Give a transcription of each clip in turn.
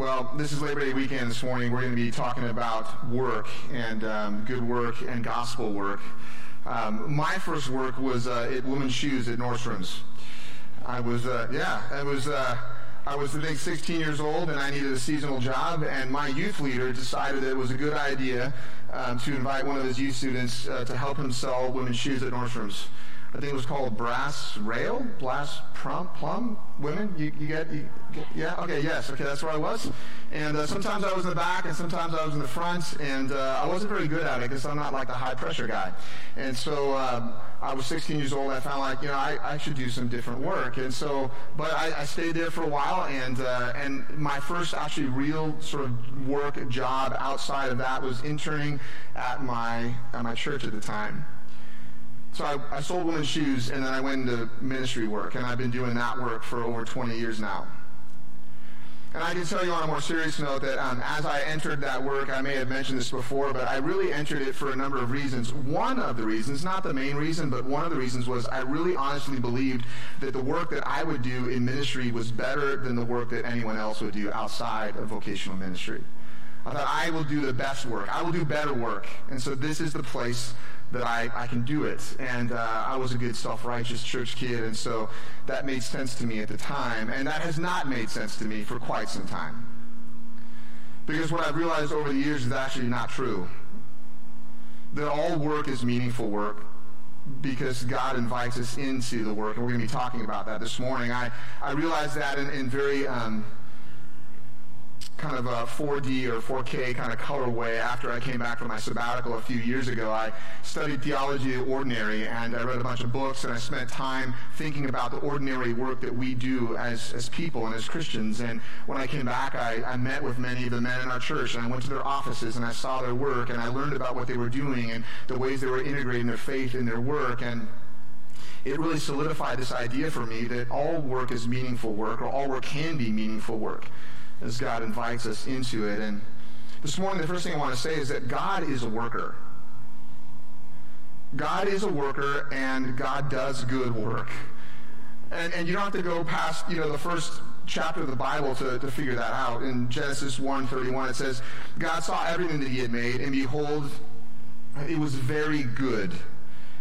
well, this is Labor Day weekend this morning. We're going to be talking about work and um, good work and gospel work. Um, my first work was uh, at Women's Shoes at Nordstrom's. I was, uh, yeah, I was, uh, I was, I think, 16 years old, and I needed a seasonal job. And my youth leader decided that it was a good idea um, to invite one of his youth students uh, to help him sell women's shoes at Nordstrom's. I think it was called Brass Rail, Brass Plum, Plum Women. You, you, get, you, get, yeah, okay, yes, okay, that's where I was. And uh, sometimes I was in the back, and sometimes I was in the front, and uh, I wasn't very good at it because I'm not like the high pressure guy. And so um, I was 16 years old. And I found like you know I, I should do some different work. And so, but I, I stayed there for a while, and uh, and my first actually real sort of work job outside of that was interning at my at my church at the time. So I, I, sold women's shoes and then I went into ministry work and I've been doing that work for over 20 years now. And I can tell you on a more serious note that um, as I entered that work, I may have mentioned this before, but I really entered it for a number of reasons. One of the reasons, not the main reason, but one of the reasons was I really honestly believed that the work that I would do in ministry was better than the work that anyone else would do outside of vocational ministry. I thought I will do the best work. I will do better work. And so this is the place that I, I can do it. And uh, I was a good self-righteous church kid, and so that made sense to me at the time. And that has not made sense to me for quite some time. Because what I've realized over the years is actually not true. That all work is meaningful work because God invites us into the work, and we're going to be talking about that this morning. I, I realized that in, in very... Um, kind of a 4D or 4K kind of colorway after I came back from my sabbatical a few years ago. I studied theology of the ordinary and I read a bunch of books and I spent time thinking about the ordinary work that we do as, as people and as Christians. And when I came back, I, I met with many of the men in our church and I went to their offices and I saw their work and I learned about what they were doing and the ways they were integrating their faith in their work. And it really solidified this idea for me that all work is meaningful work or all work can be meaningful work as God invites us into it. And this morning, the first thing I want to say is that God is a worker. God is a worker, and God does good work. And, and you don't have to go past, you know, the first chapter of the Bible to, to figure that out. In Genesis 1.31, it says, God saw everything that he had made, and behold, it was very good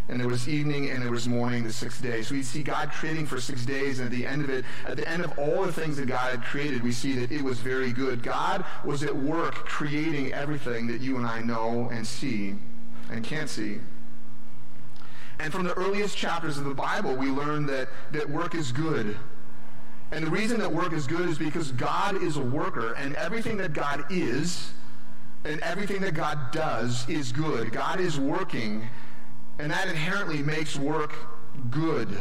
and there was evening and there was morning the sixth day. So we see God creating for six days, and at the end of it, at the end of all the things that God had created, we see that it was very good. God was at work creating everything that you and I know and see and can't see. And from the earliest chapters of the Bible, we learn that, that work is good. And the reason that work is good is because God is a worker, and everything that God is and everything that God does is good. God is working and that inherently makes work good.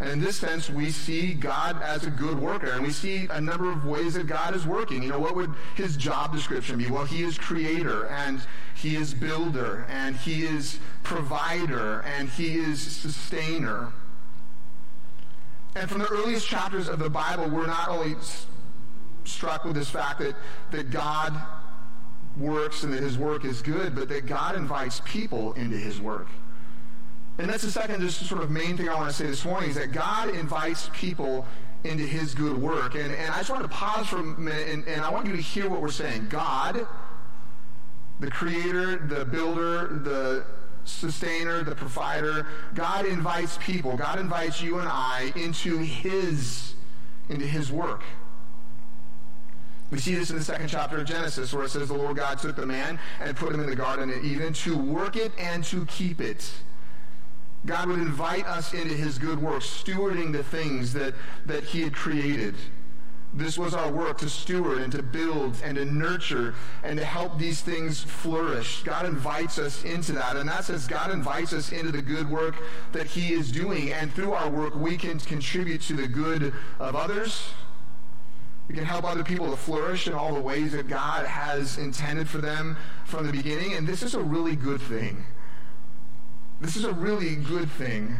And in this sense, we see God as a good worker. And we see a number of ways that God is working. You know, what would his job description be? Well, he is creator, and he is builder, and he is provider, and he is sustainer. And from the earliest chapters of the Bible, we're not only struck with this fact that, that God works and that his work is good, but that God invites people into his work. And that's the second just sort of main thing I want to say this morning is that God invites people into his good work. And, and I just wanted to pause for a minute and, and I want you to hear what we're saying. God, the creator, the builder, the sustainer, the provider, God invites people. God invites you and I into his into his work. We see this in the second chapter of Genesis where it says the Lord God took the man and put him in the garden of Eden to work it and to keep it. God would invite us into his good work, stewarding the things that, that he had created. This was our work to steward and to build and to nurture and to help these things flourish. God invites us into that. And that says God invites us into the good work that he is doing. And through our work, we can contribute to the good of others we can help other people to flourish in all the ways that God has intended for them from the beginning. And this is a really good thing. This is a really good thing.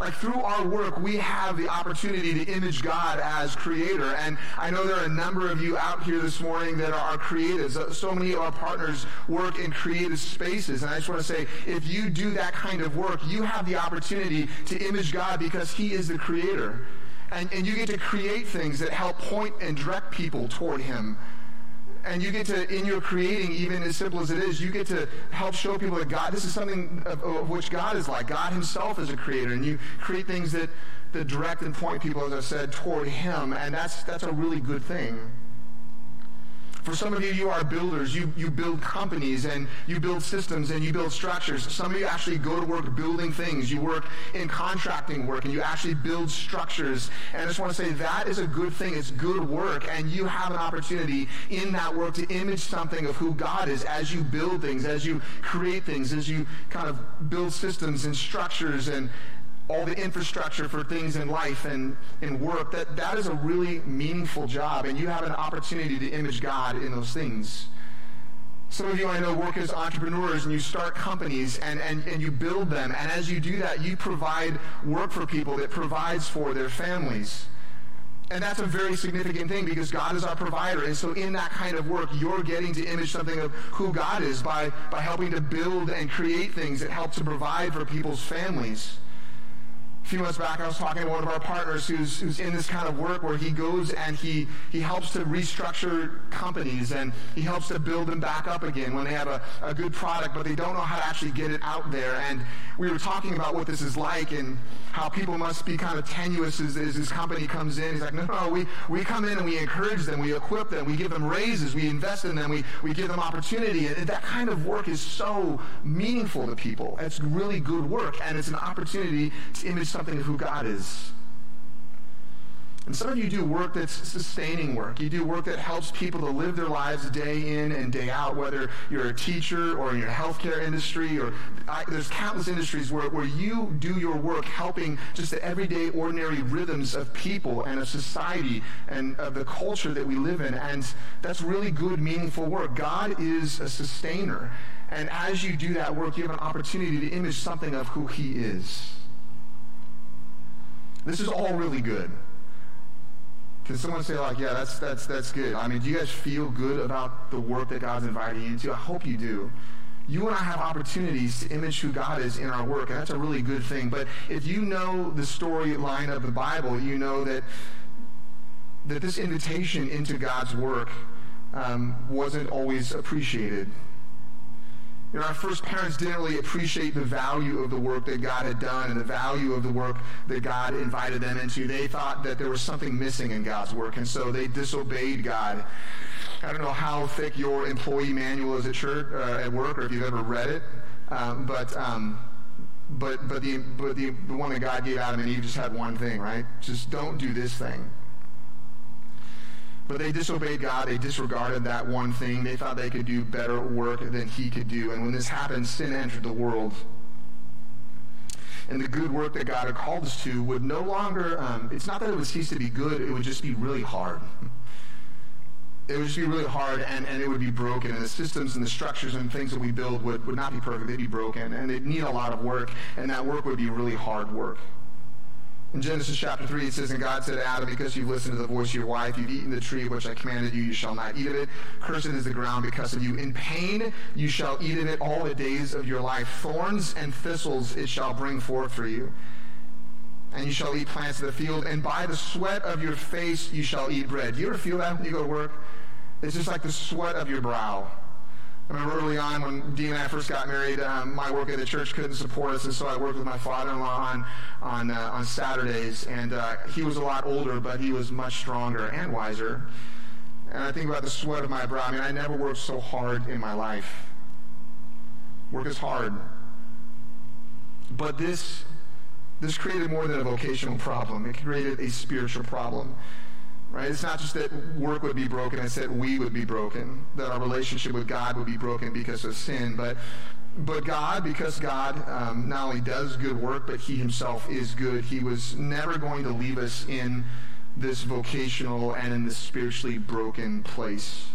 Like through our work, we have the opportunity to image God as creator. And I know there are a number of you out here this morning that are creatives. Uh, so many of our partners work in creative spaces. And I just want to say, if you do that kind of work, you have the opportunity to image God because he is the creator. And, and you get to create things that help point and direct people toward him. And you get to, in your creating, even as simple as it is, you get to help show people that God, this is something of, of which God is like. God himself is a creator. And you create things that, that direct and point people, as I said, toward him. And that's, that's a really good thing. For some of you, you are builders. You, you build companies and you build systems and you build structures. Some of you actually go to work building things. You work in contracting work and you actually build structures. And I just want to say that is a good thing. It's good work. And you have an opportunity in that work to image something of who God is as you build things, as you create things, as you kind of build systems and structures and, all the infrastructure for things in life and in work, that, that is a really meaningful job, and you have an opportunity to image God in those things. Some of you I know work as entrepreneurs and you start companies and, and, and you build them. And as you do that, you provide work for people that provides for their families. And that's a very significant thing because God is our provider. And so in that kind of work, you're getting to image something of who God is by, by helping to build and create things that help to provide for people's families. Few months back, I was talking to one of our partners who's, who's in this kind of work where he goes and he, he helps to restructure companies and he helps to build them back up again when they have a, a good product, but they don't know how to actually get it out there. And we were talking about what this is like and how people must be kind of tenuous as, as this company comes in. He's like, no, no, we, we come in and we encourage them, we equip them, we give them raises, we invest in them, we, we give them opportunity. And that kind of work is so meaningful to people. It's really good work, and it's an opportunity to image something of who God is. And some of you do work that's sustaining work. You do work that helps people to live their lives day in and day out, whether you're a teacher or in your healthcare industry or I, there's countless industries where, where you do your work helping just the everyday, ordinary rhythms of people and of society and of the culture that we live in. And that's really good, meaningful work. God is a sustainer. And as you do that work, you have an opportunity to image something of who he is. This is all really good. Can someone say like, yeah, that's that's that's good? I mean, do you guys feel good about the work that God's inviting you into? I hope you do. You and I have opportunities to image who God is in our work, and that's a really good thing. But if you know the storyline of the Bible, you know that that this invitation into God's work um, wasn't always appreciated. You know, our first parents didn't really appreciate the value of the work that God had done and the value of the work that God invited them into. They thought that there was something missing in God's work, and so they disobeyed God. I don't know how thick your employee manual is at church, uh, at work, or if you've ever read it, um, but um, but but the but the, the one that God gave Adam and Eve just had one thing, right? Just don't do this thing. But they disobeyed God. They disregarded that one thing. They thought they could do better work than he could do. And when this happened, sin entered the world. And the good work that God had called us to would no longer, um, it's not that it would cease to be good, it would just be really hard. It would just be really hard and, and it would be broken. And the systems and the structures and things that we build would, would not be perfect. They'd be broken. And they'd need a lot of work. And that work would be really hard work. In Genesis chapter 3, it says, And God said to Adam, Because you've listened to the voice of your wife, you've eaten the tree which I commanded you, you shall not eat of it. Cursed is the ground because of you. In pain you shall eat of it all the days of your life. Thorns and thistles it shall bring forth for you. And you shall eat plants of the field, and by the sweat of your face you shall eat bread. Do you ever feel that when you go to work? It's just like the sweat of your brow. I remember early on when Dee and I first got married, um, my work at the church couldn't support us, and so I worked with my father-in-law on on uh, on Saturdays. And uh, he was a lot older, but he was much stronger and wiser. And I think about the sweat of my brow. I mean, I never worked so hard in my life. Work is hard, but this this created more than a vocational problem. It created a spiritual problem. Right? It's not just that work would be broken, it's that we would be broken, that our relationship with God would be broken because of sin. But but God, because God um, not only does good work, but He Himself is good, He was never going to leave us in this vocational and in this spiritually broken place.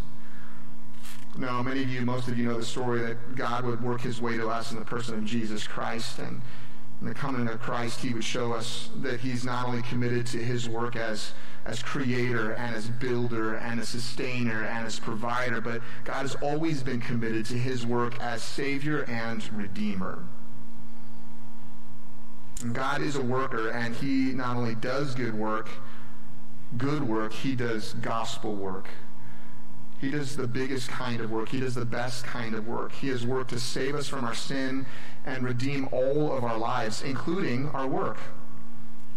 Now, many of you, most of you know the story that God would work His way to us in the person of Jesus Christ. And in the coming of Christ, He would show us that He's not only committed to His work as as creator and as builder and as sustainer and as provider, but God has always been committed to his work as savior and redeemer. God is a worker, and he not only does good work, good work, he does gospel work. He does the biggest kind of work. He does the best kind of work. He has worked to save us from our sin and redeem all of our lives, including our work,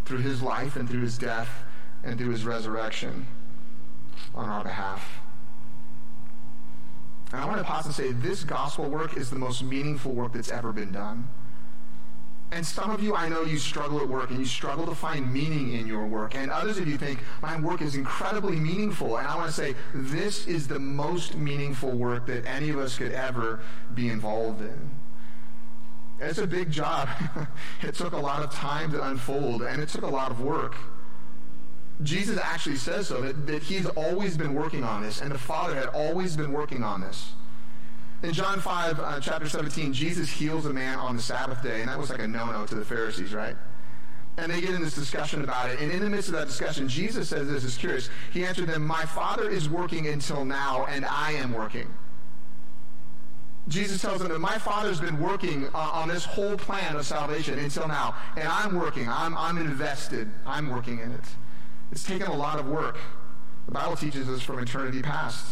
through his life and through his death and through his resurrection on our behalf. And I want to pause and say this gospel work is the most meaningful work that's ever been done. And some of you, I know you struggle at work and you struggle to find meaning in your work. And others of you think, my work is incredibly meaningful. And I want to say, this is the most meaningful work that any of us could ever be involved in. It's a big job. it took a lot of time to unfold, and it took a lot of work. Jesus actually says so, that, that he's always been working on this, and the Father had always been working on this. In John 5, uh, chapter 17, Jesus heals a man on the Sabbath day, and that was like a no-no to the Pharisees, right? And they get in this discussion about it. And in the midst of that discussion, Jesus says this is curious. He answered them, My Father is working until now, and I am working. Jesus tells them that my Father's been working uh, on this whole plan of salvation until now, and I'm working. I'm, I'm invested. I'm working in it. It's taken a lot of work. The Bible teaches us from eternity past.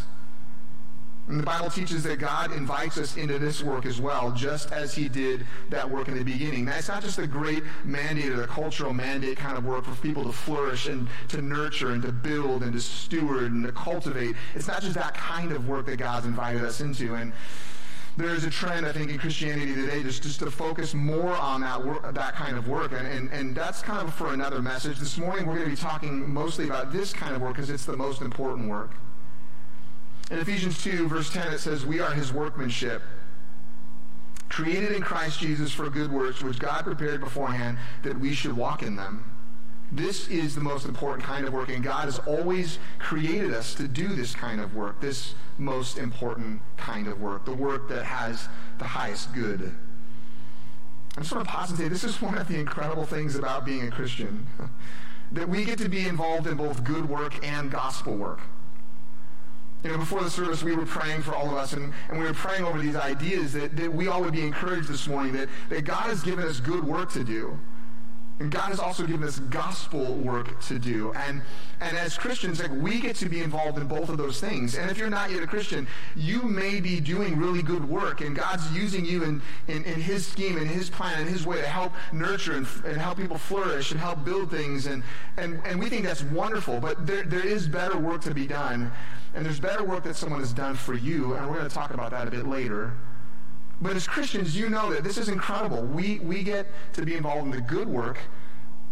And the Bible teaches that God invites us into this work as well, just as he did that work in the beginning. That's not just a great mandate or a cultural mandate kind of work for people to flourish and to nurture and to build and to steward and to cultivate. It's not just that kind of work that God's invited us into. And there's a trend, I think, in Christianity today just, just to focus more on that that kind of work. And, and, and that's kind of for another message. This morning we're going to be talking mostly about this kind of work because it's the most important work. In Ephesians 2, verse 10, it says, We are his workmanship, created in Christ Jesus for good works, which God prepared beforehand that we should walk in them. This is the most important kind of work, and God has always created us to do this kind of work, this most important kind of work, the work that has the highest good. I just want to pause and say this is one of the incredible things about being a Christian, that we get to be involved in both good work and gospel work. You know, before the service, we were praying for all of us, and, and we were praying over these ideas that, that we all would be encouraged this morning, that, that God has given us good work to do. And God has also given us gospel work to do. And, and as Christians, like, we get to be involved in both of those things. And if you're not yet a Christian, you may be doing really good work. And God's using you in, in, in his scheme, in his plan, in his way to help nurture and, and help people flourish and help build things. And, and, and we think that's wonderful. But there, there is better work to be done. And there's better work that someone has done for you. And we're going to talk about that a bit later. But as Christians, you know that this is incredible. We, we get to be involved in the good work,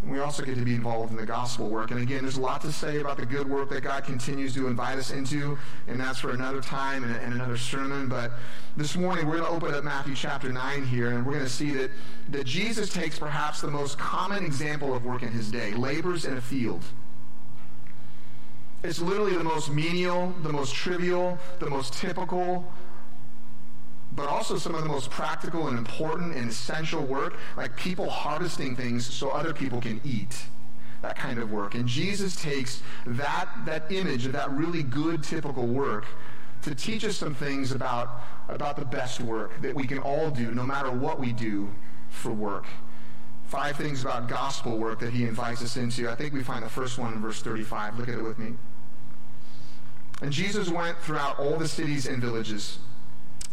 we also get to be involved in the gospel work. And again, there's a lot to say about the good work that God continues to invite us into, and that's for another time and, and another sermon. But this morning, we're going to open up Matthew chapter 9 here, and we're going to see that, that Jesus takes perhaps the most common example of work in his day, labors in a field. It's literally the most menial, the most trivial, the most typical, but also some of the most practical and important and essential work, like people harvesting things so other people can eat. That kind of work. And Jesus takes that, that image of that really good, typical work to teach us some things about, about the best work that we can all do, no matter what we do for work. Five things about gospel work that he invites us into. I think we find the first one in verse 35. Look at it with me. And Jesus went throughout all the cities and villages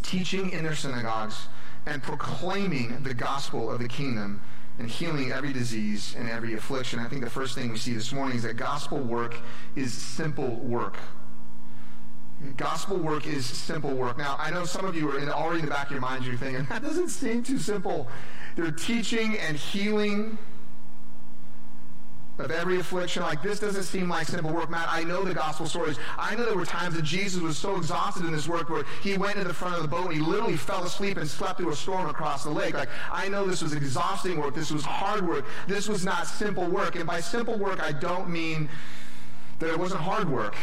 teaching in their synagogues and proclaiming the gospel of the kingdom and healing every disease and every affliction. I think the first thing we see this morning is that gospel work is simple work. Gospel work is simple work. Now, I know some of you are in, already in the back of your mind, you're thinking, that doesn't seem too simple. They're teaching and healing of every affliction. Like, this doesn't seem like simple work. Matt, I know the gospel stories. I know there were times that Jesus was so exhausted in this work where he went to the front of the boat and he literally fell asleep and slept through a storm across the lake. Like, I know this was exhausting work. This was hard work. This was not simple work. And by simple work, I don't mean that it wasn't hard work.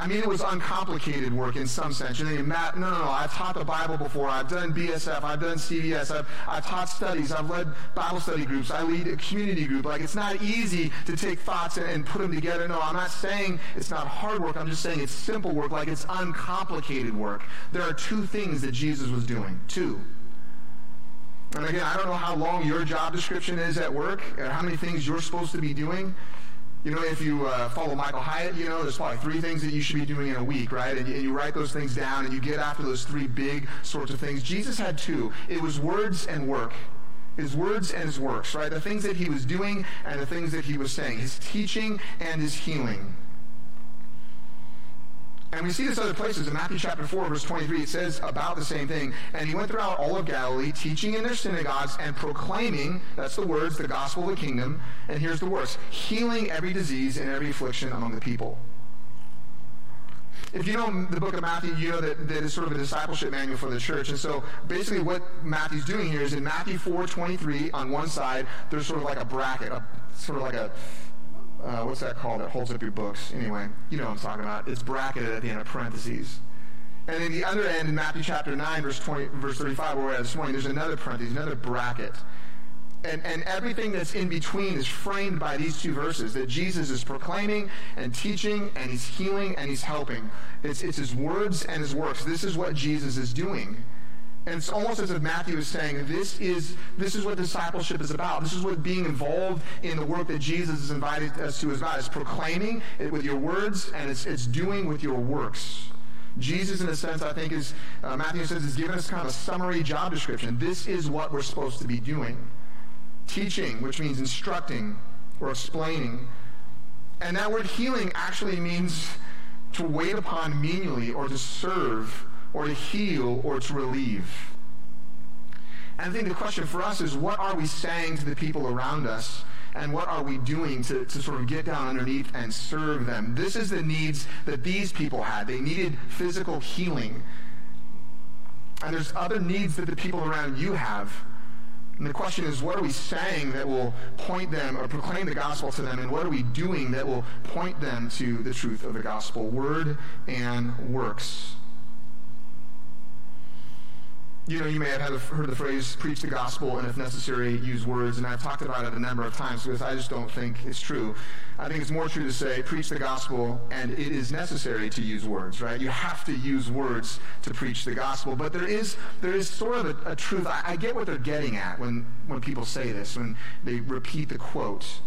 I mean, it was uncomplicated work in some sense. You know, Matt, no, no, no, I've taught the Bible before. I've done BSF. I've done CBS. I've, I've taught studies. I've led Bible study groups. I lead a community group. Like, it's not easy to take thoughts and, and put them together. No, I'm not saying it's not hard work. I'm just saying it's simple work, like it's uncomplicated work. There are two things that Jesus was doing. Two. And again, I don't know how long your job description is at work, or how many things you're supposed to be doing. You know, if you uh, follow Michael Hyatt, you know, there's probably three things that you should be doing in a week, right? And and you write those things down and you get after those three big sorts of things. Jesus had two. It was words and work. His words and his works, right? The things that he was doing and the things that he was saying. His teaching and his healing. And we see this other places. In Matthew chapter 4, verse 23, it says about the same thing. And he went throughout all of Galilee, teaching in their synagogues and proclaiming, that's the words, the gospel of the kingdom. And here's the words, healing every disease and every affliction among the people. If you know the book of Matthew, you know that, that it's sort of a discipleship manual for the church. And so basically what Matthew's doing here is in Matthew 4, 23, on one side, there's sort of like a bracket, a, sort of like a uh, what's that called that holds up your books? Anyway, you know what I'm talking about. It's bracketed at the end of parentheses. And in the other end, in Matthew chapter 9, verse, 20, verse 35, where we're at this morning, there's another parenthesis, another bracket. And, and everything that's in between is framed by these two verses that Jesus is proclaiming and teaching, and he's healing and he's helping. It's, it's his words and his works. This is what Jesus is doing. And it's almost as if Matthew is saying, this is, this is what discipleship is about. This is what being involved in the work that Jesus has invited us to is about. It's proclaiming it with your words, and it's, it's doing with your works. Jesus, in a sense, I think is, uh, Matthew says, is giving us kind of a summary job description. This is what we're supposed to be doing. Teaching, which means instructing or explaining. And that word healing actually means to wait upon menially or to serve or to heal or to relieve. And I think the question for us is what are we saying to the people around us? And what are we doing to, to sort of get down underneath and serve them? This is the needs that these people had. They needed physical healing. And there's other needs that the people around you have. And the question is, what are we saying that will point them or proclaim the gospel to them? And what are we doing that will point them to the truth of the gospel? Word and works. You know, you may have heard the phrase preach the gospel and if necessary use words, and I've talked about it a number of times because I just don't think it's true. I think it's more true to say preach the gospel and it is necessary to use words, right? You have to use words to preach the gospel. But there is there is sort of a, a truth. I, I get what they're getting at when, when people say this, when they repeat the quote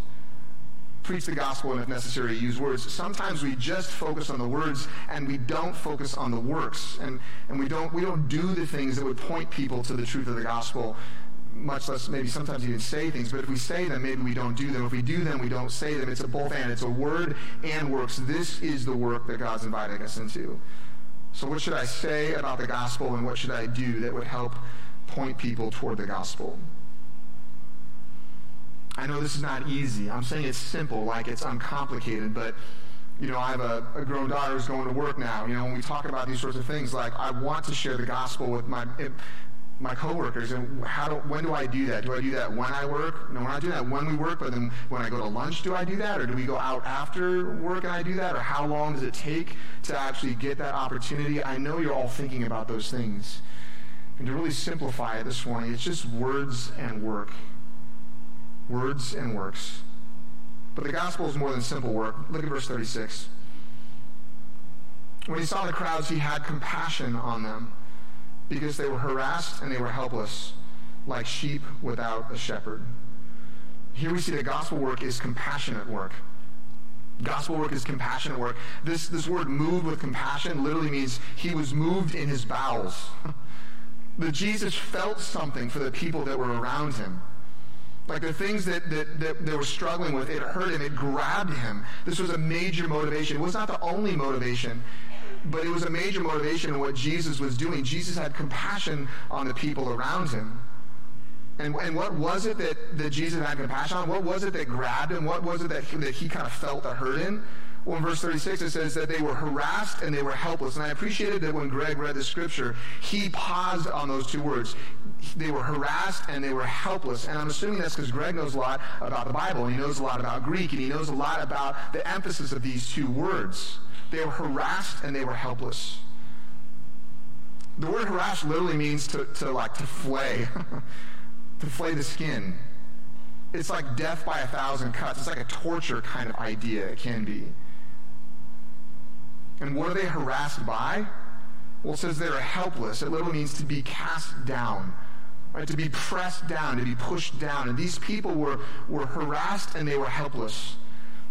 preach the gospel and if necessary use words. Sometimes we just focus on the words and we don't focus on the works. And, and we, don't, we don't do the things that would point people to the truth of the gospel, much less maybe sometimes even say things. But if we say them, maybe we don't do them. If we do them, we don't say them. It's a both and. It's a word and works. This is the work that God's inviting us into. So what should I say about the gospel and what should I do that would help point people toward the gospel? I know this is not easy. I'm saying it's simple, like it's uncomplicated, but you know, I have a, a, grown daughter who's going to work now. You know, when we talk about these sorts of things, like I want to share the gospel with my my coworkers, and how do, when do I do that? Do I do that when I work? No, we're not doing that when we work, but then when I go to lunch, do I do that, or do we go out after work and I do that, or how long does it take to actually get that opportunity? I know you're all thinking about those things, and to really simplify it this morning, it's just words and work words and works. But the gospel is more than simple work. Look at verse 36. When he saw the crowds, he had compassion on them because they were harassed and they were helpless, like sheep without a shepherd. Here we see that gospel work is compassionate work. Gospel work is compassionate work. This, this word moved with compassion literally means he was moved in his bowels. that Jesus felt something for the people that were around him. Like the things that, that, that they were struggling with, it hurt him, it grabbed him. This was a major motivation. It was not the only motivation, but it was a major motivation in what Jesus was doing. Jesus had compassion on the people around him. And, and what was it that, that Jesus had compassion on? What was it that grabbed him? What was it that he, that he kind of felt the hurt in? Well, in verse 36, it says that they were harassed and they were helpless. And I appreciated that when Greg read the scripture, he paused on those two words they were harassed and they were helpless. And I'm assuming that's because Greg knows a lot about the Bible. He knows a lot about Greek. And he knows a lot about the emphasis of these two words. They were harassed and they were helpless. The word harassed literally means to, to like to flay, to flay the skin. It's like death by a thousand cuts. It's like a torture kind of idea, it can be. And what are they harassed by? Well, it says they're helpless. It literally means to be cast down right? To be pressed down, to be pushed down. And these people were, were harassed and they were helpless.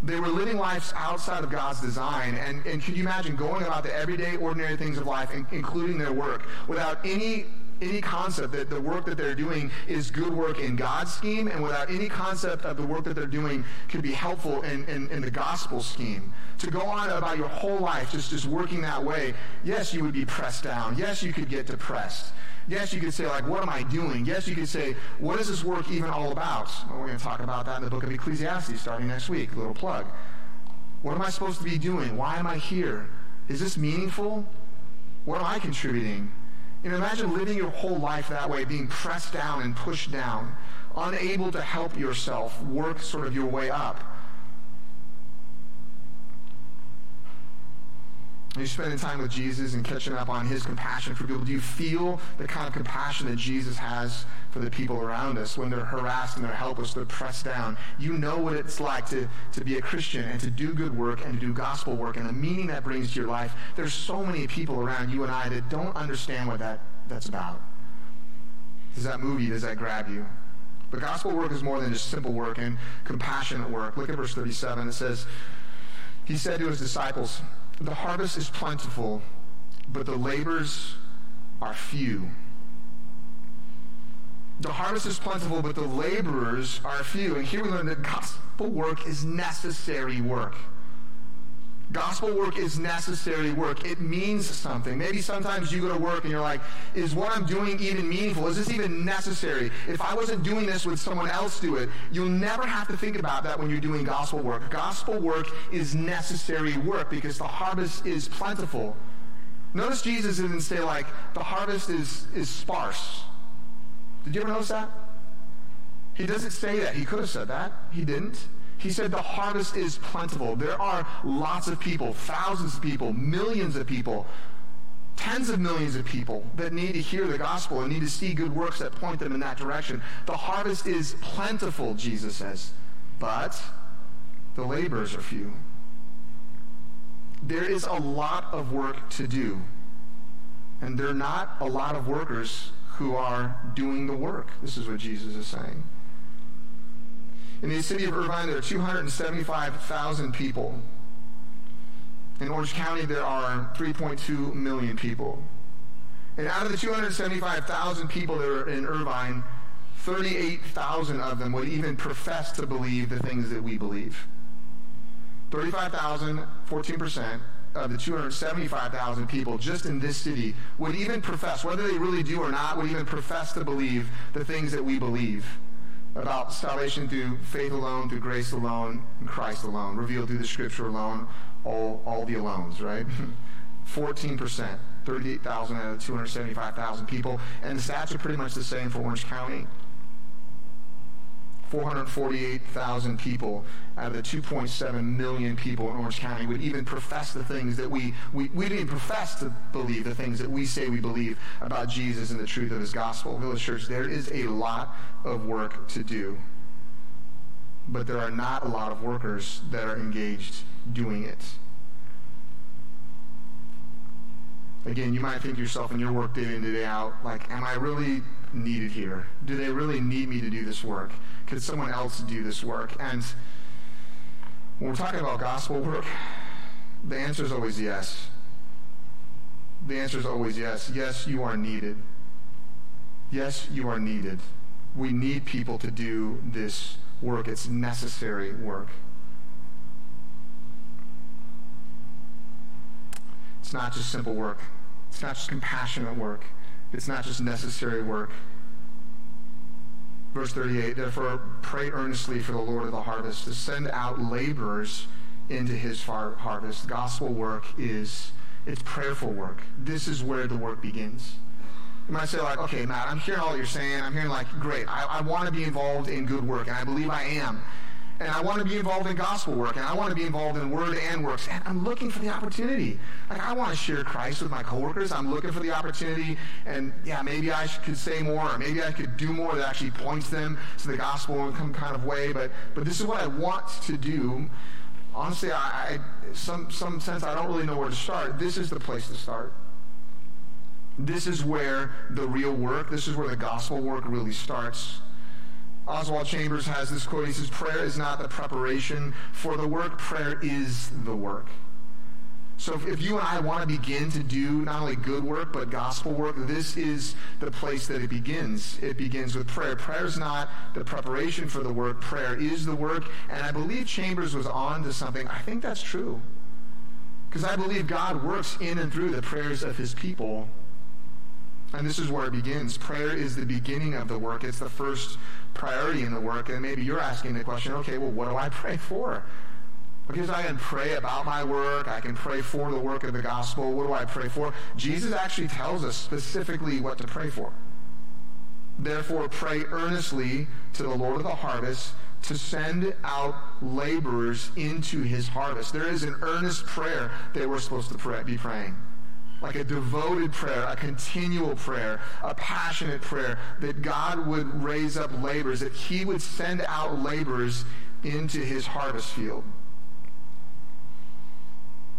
They were living lives outside of God's design. And, and can you imagine going about the everyday, ordinary things of life, including their work, without any any concept that the work that they're doing is good work in God's scheme and without any concept of the work that they're doing could be helpful in, in, in, the gospel scheme. To go on about your whole life just, just working that way, yes, you would be pressed down. Yes, you could get depressed. Yes, you could say, like, what am I doing? Yes, you could say, what is this work even all about? Well, we're going to talk about that in the book of Ecclesiastes starting next week. Little plug. What am I supposed to be doing? Why am I here? Is this meaningful? What am I contributing? Know, imagine living your whole life that way, being pressed down and pushed down, unable to help yourself work sort of your way up. Are you spending time with Jesus and catching up on his compassion for people? Do you feel the kind of compassion that Jesus has for the people around us when they're harassed and they're helpless, they're pressed down? You know what it's like to, to be a Christian and to do good work and to do gospel work and the meaning that brings to your life. There's so many people around you and I that don't understand what that, that's about. Does that move you? Does that grab you? But gospel work is more than just simple work and compassionate work. Look at verse 37. It says, He said to his disciples, the harvest is plentiful, but the labors are few. The harvest is plentiful, but the laborers are few. And here we learn that gospel work is necessary work. Gospel work is necessary work. It means something. Maybe sometimes you go to work and you're like, is what I'm doing even meaningful? Is this even necessary? If I wasn't doing this, would someone else do it? You'll never have to think about that when you're doing gospel work. Gospel work is necessary work because the harvest is plentiful. Notice Jesus didn't say like, the harvest is, is sparse. Did you ever notice that? He doesn't say that. He could have said that. He didn't. He said the harvest is plentiful. There are lots of people, thousands of people, millions of people, tens of millions of people that need to hear the gospel and need to see good works that point them in that direction. The harvest is plentiful, Jesus says, but the laborers are few. There is a lot of work to do, and there are not a lot of workers who are doing the work. This is what Jesus is saying. In the city of Irvine, there are 275,000 people. In Orange County, there are 3.2 million people. And out of the 275,000 people that are in Irvine, 38,000 of them would even profess to believe the things that we believe. 35,000, 14% of the 275,000 people just in this city would even profess, whether they really do or not, would even profess to believe the things that we believe about salvation through faith alone, through grace alone, and Christ alone, revealed through the scripture alone, all, all the alones, right? 14%, 38,000 out of 275,000 people. And the stats are pretty much the same for Orange County. 448,000 people out of the 2.7 million people in Orange County would even profess the things that we, we, we didn't even profess to believe the things that we say we believe about Jesus and the truth of his gospel. Village Church, there is a lot of work to do. But there are not a lot of workers that are engaged doing it. Again, you might think to yourself in your work day in, day out, like, am I really needed here? Do they really need me to do this work? Could someone else do this work? And when we're talking about gospel work, the answer is always yes. The answer is always yes. Yes, you are needed. Yes, you are needed. We need people to do this work. It's necessary work. It's not just simple work. It's not just compassionate work. It's not just necessary work. Verse 38, therefore pray earnestly for the Lord of the harvest to send out laborers into his far harvest. Gospel work is, it's prayerful work. This is where the work begins. You might say like, okay, Matt, I'm hearing all you're saying. I'm hearing like, great, I, I want to be involved in good work, and I believe I am and I want to be involved in gospel work, and I want to be involved in word and works, and I'm looking for the opportunity. Like, I want to share Christ with my coworkers. I'm looking for the opportunity, and yeah, maybe I could say more, or maybe I could do more that actually points them to the gospel in some kind of way, but, but this is what I want to do. Honestly, I, I some, some sense I don't really know where to start. This is the place to start. This is where the real work, this is where the gospel work really starts. Oswald Chambers has this quote. He says, Prayer is not the preparation for the work, prayer is the work. So if, you and I want to begin to do not only good work, but gospel work, this is the place that it begins. It begins with prayer. Prayer is not the preparation for the work, prayer is the work. And I believe Chambers was on to something. I think that's true. Because I believe God works in and through the prayers of his people. And this is where it begins. Prayer is the beginning of the work. It's the first priority in the work. And maybe you're asking the question, okay, well, what do I pray for? Because I can pray about my work. I can pray for the work of the gospel. What do I pray for? Jesus actually tells us specifically what to pray for. Therefore, pray earnestly to the Lord of the harvest to send out laborers into his harvest. There is an earnest prayer that we're supposed to pray, be praying. Like a devoted prayer, a continual prayer, a passionate prayer, that God would raise up laborers, that he would send out laborers into his harvest field.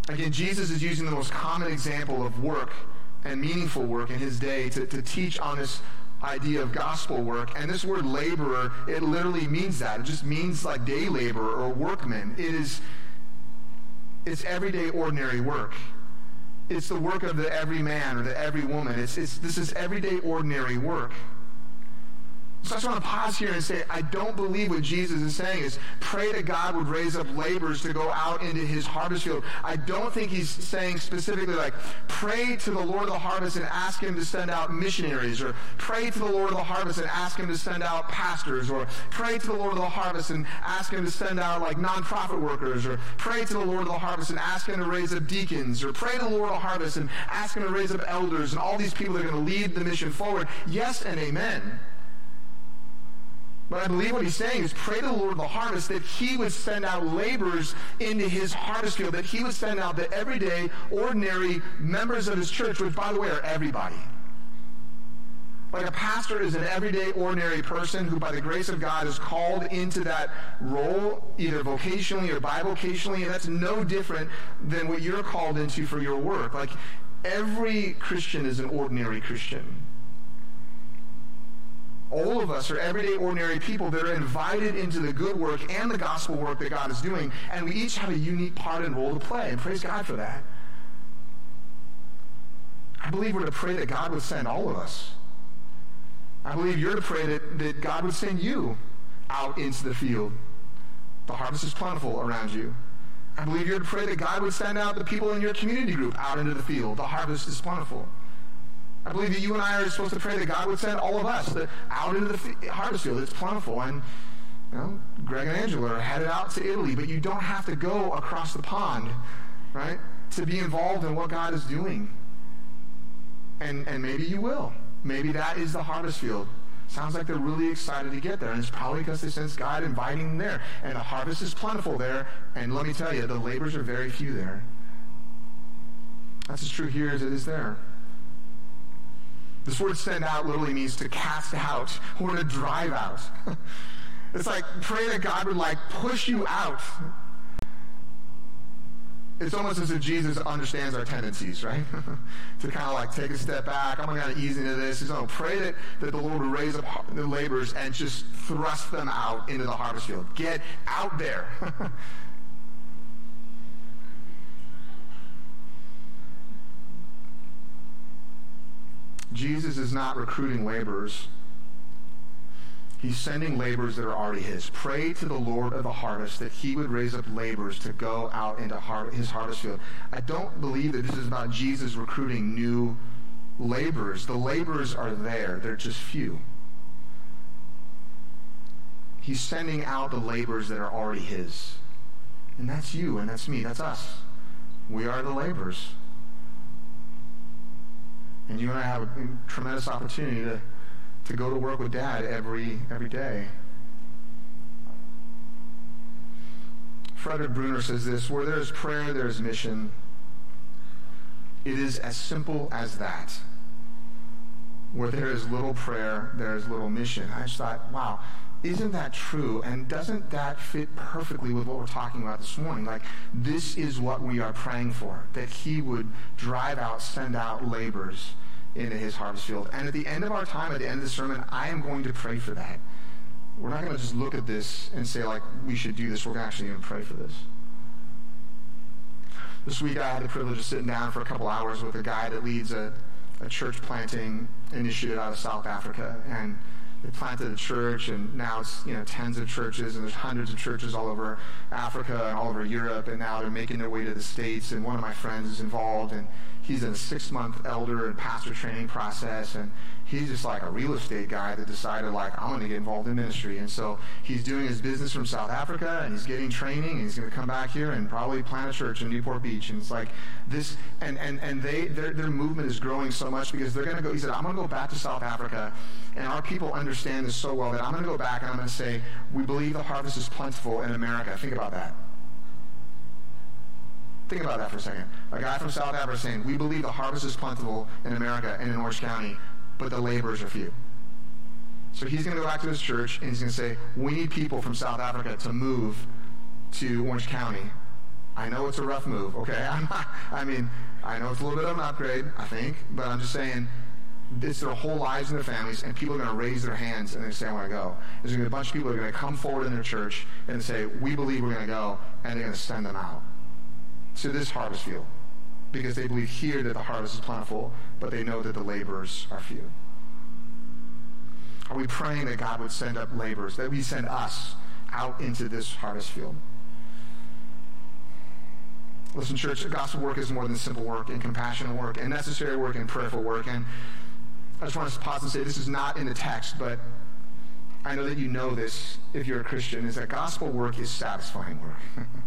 Again, Jesus is using the most common example of work and meaningful work in his day to, to teach on this idea of gospel work. And this word laborer, it literally means that. It just means like day laborer or workman. It is it's everyday ordinary work. It's the work of the every man or the every woman. It's, it's, this is everyday ordinary work. So I just want to pause here and say, I don't believe what Jesus is saying is pray that God would raise up laborers to go out into his harvest field. I don't think he's saying specifically like, pray to the Lord of the harvest and ask him to send out missionaries, or pray to the Lord of the harvest and ask him to send out pastors, or pray to the Lord of the harvest and ask him to send out like nonprofit workers, or pray to the Lord of the harvest and ask him to raise up deacons, or pray to the Lord of the harvest and ask him to raise up elders and all these people that are going to lead the mission forward. Yes and amen. But I believe what he's saying is pray to the Lord of the harvest that he would send out laborers into his harvest field, that he would send out the everyday, ordinary members of his church, which, by the way, are everybody. Like a pastor is an everyday, ordinary person who, by the grace of God, is called into that role, either vocationally or bivocationally, and that's no different than what you're called into for your work. Like every Christian is an ordinary Christian all of us are everyday ordinary people that are invited into the good work and the gospel work that God is doing, and we each have a unique part and role to play, and praise God for that. I believe we're to pray that God would send all of us. I believe you're to pray that, that God would send you out into the field. The harvest is plentiful around you. I believe you're to pray that God would send out the people in your community group out into the field. The harvest is plentiful. I believe that you and I are supposed to pray that God would send all of us out into the harvest field. It's plentiful. And you know, Greg and Angela are headed out to Italy, but you don't have to go across the pond, right, to be involved in what God is doing. And, and maybe you will. Maybe that is the harvest field. Sounds like they're really excited to get there, and it's probably because they sense God inviting them there. And the harvest is plentiful there, and let me tell you, the labors are very few there. That's as true here as it is there. This word send out literally means to cast out or to drive out. it's like pray that God would like push you out. It's almost as if Jesus understands our tendencies, right? to kind of like take a step back. I'm going to kind of ease into this. He's going to pray that, that the Lord would raise up the laborers and just thrust them out into the harvest field. Get out there. Jesus is not recruiting laborers. He's sending laborers that are already his. Pray to the Lord of the harvest that he would raise up laborers to go out into har- his harvest field. I don't believe that this is about Jesus recruiting new laborers. The laborers are there, they're just few. He's sending out the laborers that are already his. And that's you, and that's me, that's us. We are the laborers. And you and I have a tremendous opportunity to, to go to work with dad every, every day. Frederick Bruner says this, where there is prayer, there is mission. It is as simple as that. Where there is little prayer, there is little mission. I just thought, wow, isn't that true? And doesn't that fit perfectly with what we're talking about this morning? Like, this is what we are praying for that He would drive out, send out laborers into his harvest field. And at the end of our time, at the end of the sermon, I am going to pray for that. We're not going to just look at this and say, like, we should do this. We're going to actually even pray for this. This week I had the privilege of sitting down for a couple hours with a guy that leads a, a church planting initiative out of South Africa. And they planted a church, and now it's you know tens of churches, and there's hundreds of churches all over Africa and all over Europe, and now they're making their way to the States. And one of my friends is involved, and he's in a six-month elder and pastor training process, and he's just like a real estate guy that decided like I'm going to get involved in ministry, and so he's doing his business from South Africa, and he's getting training, and he's going to come back here and probably plant a church in Newport Beach, and it's like this, and and and they their their movement is growing so much because they're going to go. He said I'm going to go back to South Africa, and our people understand this so well that I'm going to go back and I'm going to say we believe the harvest is plentiful in America. Think about that. Think about that for a second. A guy from South Africa saying, we believe the harvest is plentiful in America and in Orange County, but the laborers are few. So he's going to go back to his church and he's going to say, we need people from South Africa to move to Orange County. I know it's a rough move, okay? Not, i mean, I know it's a little bit of an upgrade, I think, but I'm just saying, it's their whole lives and their families, and people are going to raise their hands and they say, I want to go. There's going to be a bunch of people that are going to come forward in their church and say, we believe we're going to go, and they're going to send them out to this harvest field because they believe here that the harvest is plentiful, but they know that the laborers are few. Are we praying that God would send up laborers, that we send us out into this harvest field? Listen, church, gospel work is more than simple work and compassionate work and necessary work and prayerful work. And I just want to pause and say this is not in the text, but I know that you know this if you're a Christian, is that gospel work is satisfying work.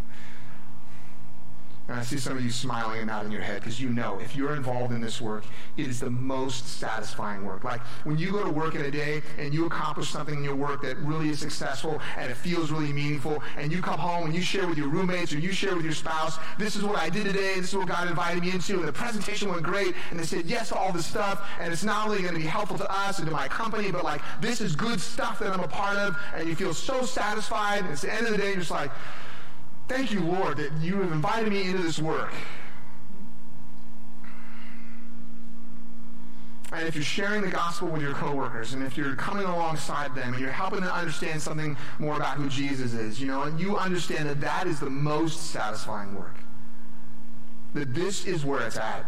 And I see some of you smiling and nodding your head because you know if you're involved in this work, it is the most satisfying work. Like when you go to work in a day and you accomplish something in your work that really is successful and it feels really meaningful, and you come home and you share with your roommates or you share with your spouse, this is what I did today, this is what God invited me into, and the presentation went great, and they said yes to all this stuff, and it's not only going to be helpful to us and to my company, but like this is good stuff that I'm a part of, and you feel so satisfied, and it's the end of the day, you're just like, Thank you, Lord, that you have invited me into this work. And if you're sharing the gospel with your coworkers, and if you're coming alongside them, and you're helping them understand something more about who Jesus is, you know, and you understand that that is the most satisfying work. That this is where it's at.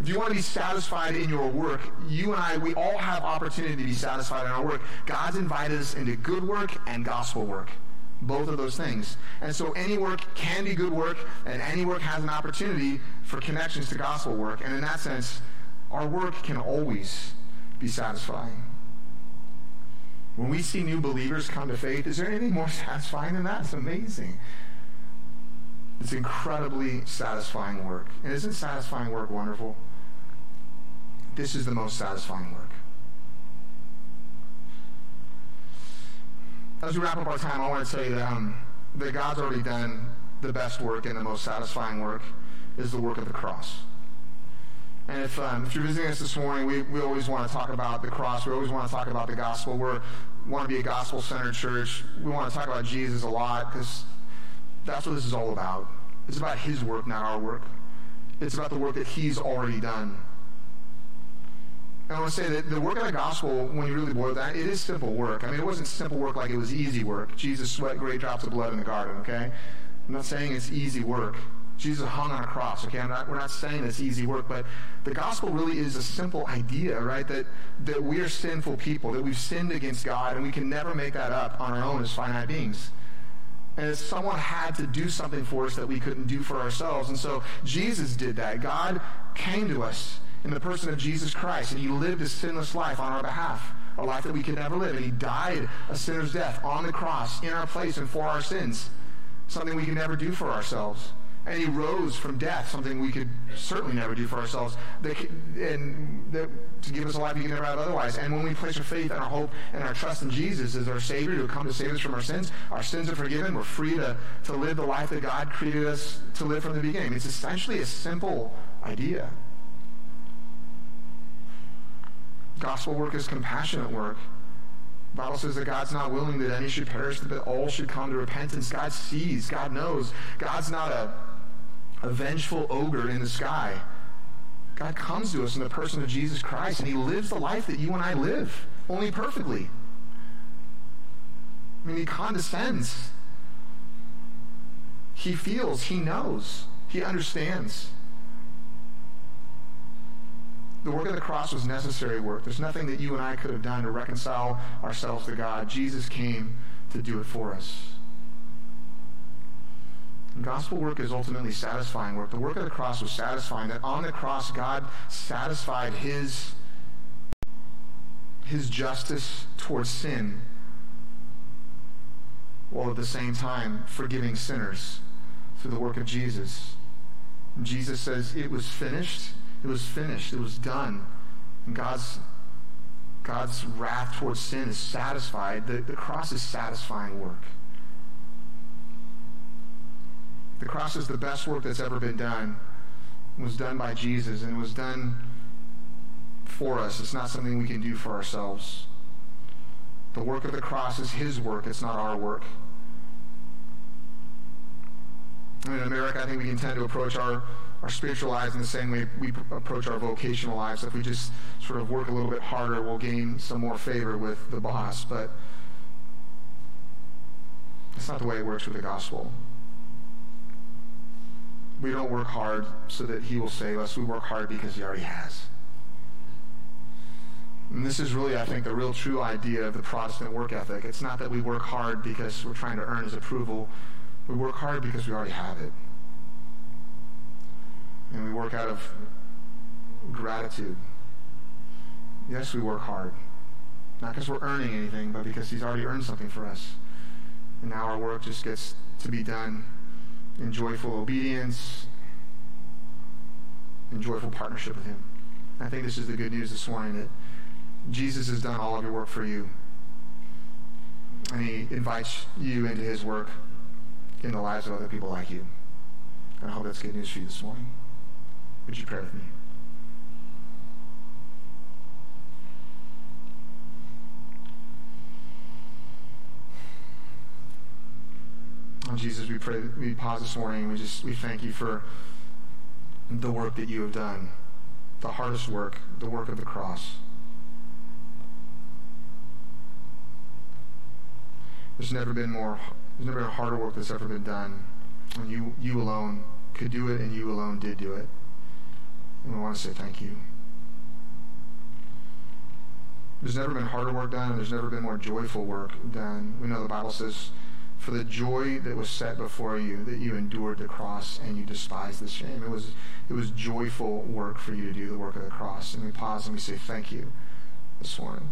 If you want to be satisfied in your work, you and I, we all have opportunity to be satisfied in our work. God's invited us into good work and gospel work both of those things. And so any work can be good work, and any work has an opportunity for connections to gospel work. And in that sense, our work can always be satisfying. When we see new believers come to faith, is there anything more satisfying than that? It's amazing. It's incredibly satisfying work. And isn't satisfying work wonderful? This is the most satisfying work. As we wrap up our time, I want to you that, um, that God's already done the best work and the most satisfying work is the work of the cross. And if, um, if you're visiting us this morning, we, we always want to talk about the cross. We always want to talk about the gospel. We want to be a gospel-centered church. We want to talk about Jesus a lot because that's what this is all about. It's about his work, not our work. It's about the work that he's already done. And I want to say that the work of the gospel, when you really boil down, it is simple work. I mean, it wasn't simple work like it was easy work. Jesus sweat great drops of blood in the garden, okay? I'm not saying it's easy work. Jesus hung on a cross, okay? Not, we're not saying it's easy work, but the gospel really is a simple idea, right? That, that we are sinful people, that we've sinned against God, and we can never make that up on our own as finite beings. And someone had to do something for us that we couldn't do for ourselves. And so Jesus did that. God came to us in the person of Jesus Christ, and he lived a sinless life on our behalf, a life that we could never live. And he died a sinner's death on the cross in our place and for our sins, something we can never do for ourselves. And he rose from death, something we could certainly never do for ourselves, that, and that, to give us a life we can never have otherwise. And when we place our faith and our hope and our trust in Jesus as our Savior who come to save us from our sins, our sins are forgiven. We're free to, to live the life that God created us to live from the beginning. It's essentially a simple idea. Gospel work is compassionate work. The Bible says that God's not willing that any should perish, but all should come to repentance. God sees. God knows. God's not a, a vengeful ogre in the sky. God comes to us in the person of Jesus Christ, and he lives the life that you and I live, only perfectly. I mean, he condescends. He feels, he knows, he understands. The work of the cross was necessary work. There's nothing that you and I could have done to reconcile ourselves to God. Jesus came to do it for us. And gospel work is ultimately satisfying work. The work of the cross was satisfying. That on the cross, God satisfied his, his justice towards sin while at the same time forgiving sinners through the work of Jesus. Jesus says, It was finished. It was finished. It was done. And God's, God's wrath towards sin is satisfied. The, the cross is satisfying work. The cross is the best work that's ever been done. It was done by Jesus and it was done for us. It's not something we can do for ourselves. The work of the cross is his work. It's not our work. in America, I think we can tend to approach our, our spiritual lives in the same way we approach our vocational lives. If we just sort of work a little bit harder, we'll gain some more favor with the boss. But it's not the way it works with the gospel. We don't work hard so that he will save us. We work hard because he already has. And this is really, I think, the real true idea of the Protestant work ethic. It's not that we work hard because we're trying to earn his approval. We work hard because we already have it. And we work out of gratitude. Yes, we work hard. Not because we're earning anything, but because he's already earned something for us. And now our work just gets to be done in joyful obedience, in joyful partnership with him. I think this is the good news this morning that Jesus has done all of your work for you. And he invites you into his work in the lives of other people like you. And I hope that's good news for you this morning. Would you pray with me? Oh, Jesus, we pray, we pause this morning. We just, we thank you for the work that you have done, the hardest work, the work of the cross. There's never been more, there's never been a harder work that's ever been done. And you, you alone could do it, and you alone did do it. And we want to say thank you. There's never been harder work done, and there's never been more joyful work done. We know the Bible says for the joy that was set before you, that you endured the cross and you despised the shame. It was, it was joyful work for you to do the work of the cross. And we pause and we say thank you this morning.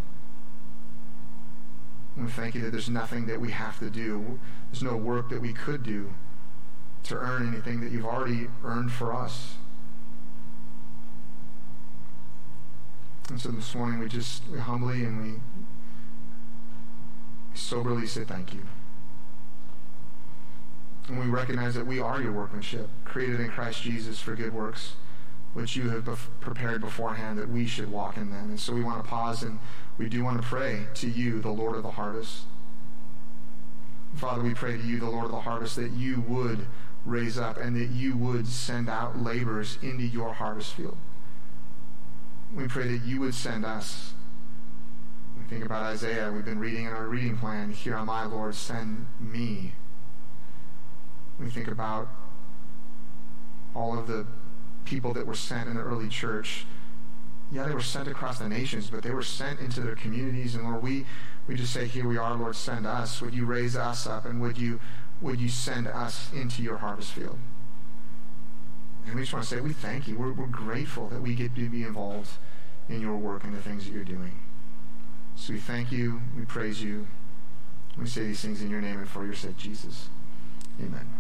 We thank you that there's nothing that we have to do. There's no work that we could do to earn anything that you've already earned for us. And so this morning we just we humbly and we soberly say thank you. And we recognize that we are your workmanship, created in Christ Jesus for good works, which you have bef- prepared beforehand that we should walk in them. And so we want to pause and we do want to pray to you, the Lord of the harvest. Father, we pray to you, the Lord of the harvest, that you would raise up and that you would send out laborers into your harvest field. We pray that you would send us. We think about Isaiah. We've been reading in our reading plan, Here am I, Lord, send me we think about all of the people that were sent in the early church. Yeah, they were sent across the nations, but they were sent into their communities. And Lord, we, we just say, Here we are, Lord, send us. Would you raise us up and would you would you send us into your harvest field? And we just want to say we thank you. We're, we're grateful that we get to be involved in your work and the things that you're doing. So we thank you. We praise you. We say these things in your name and for your sake, Jesus. Amen.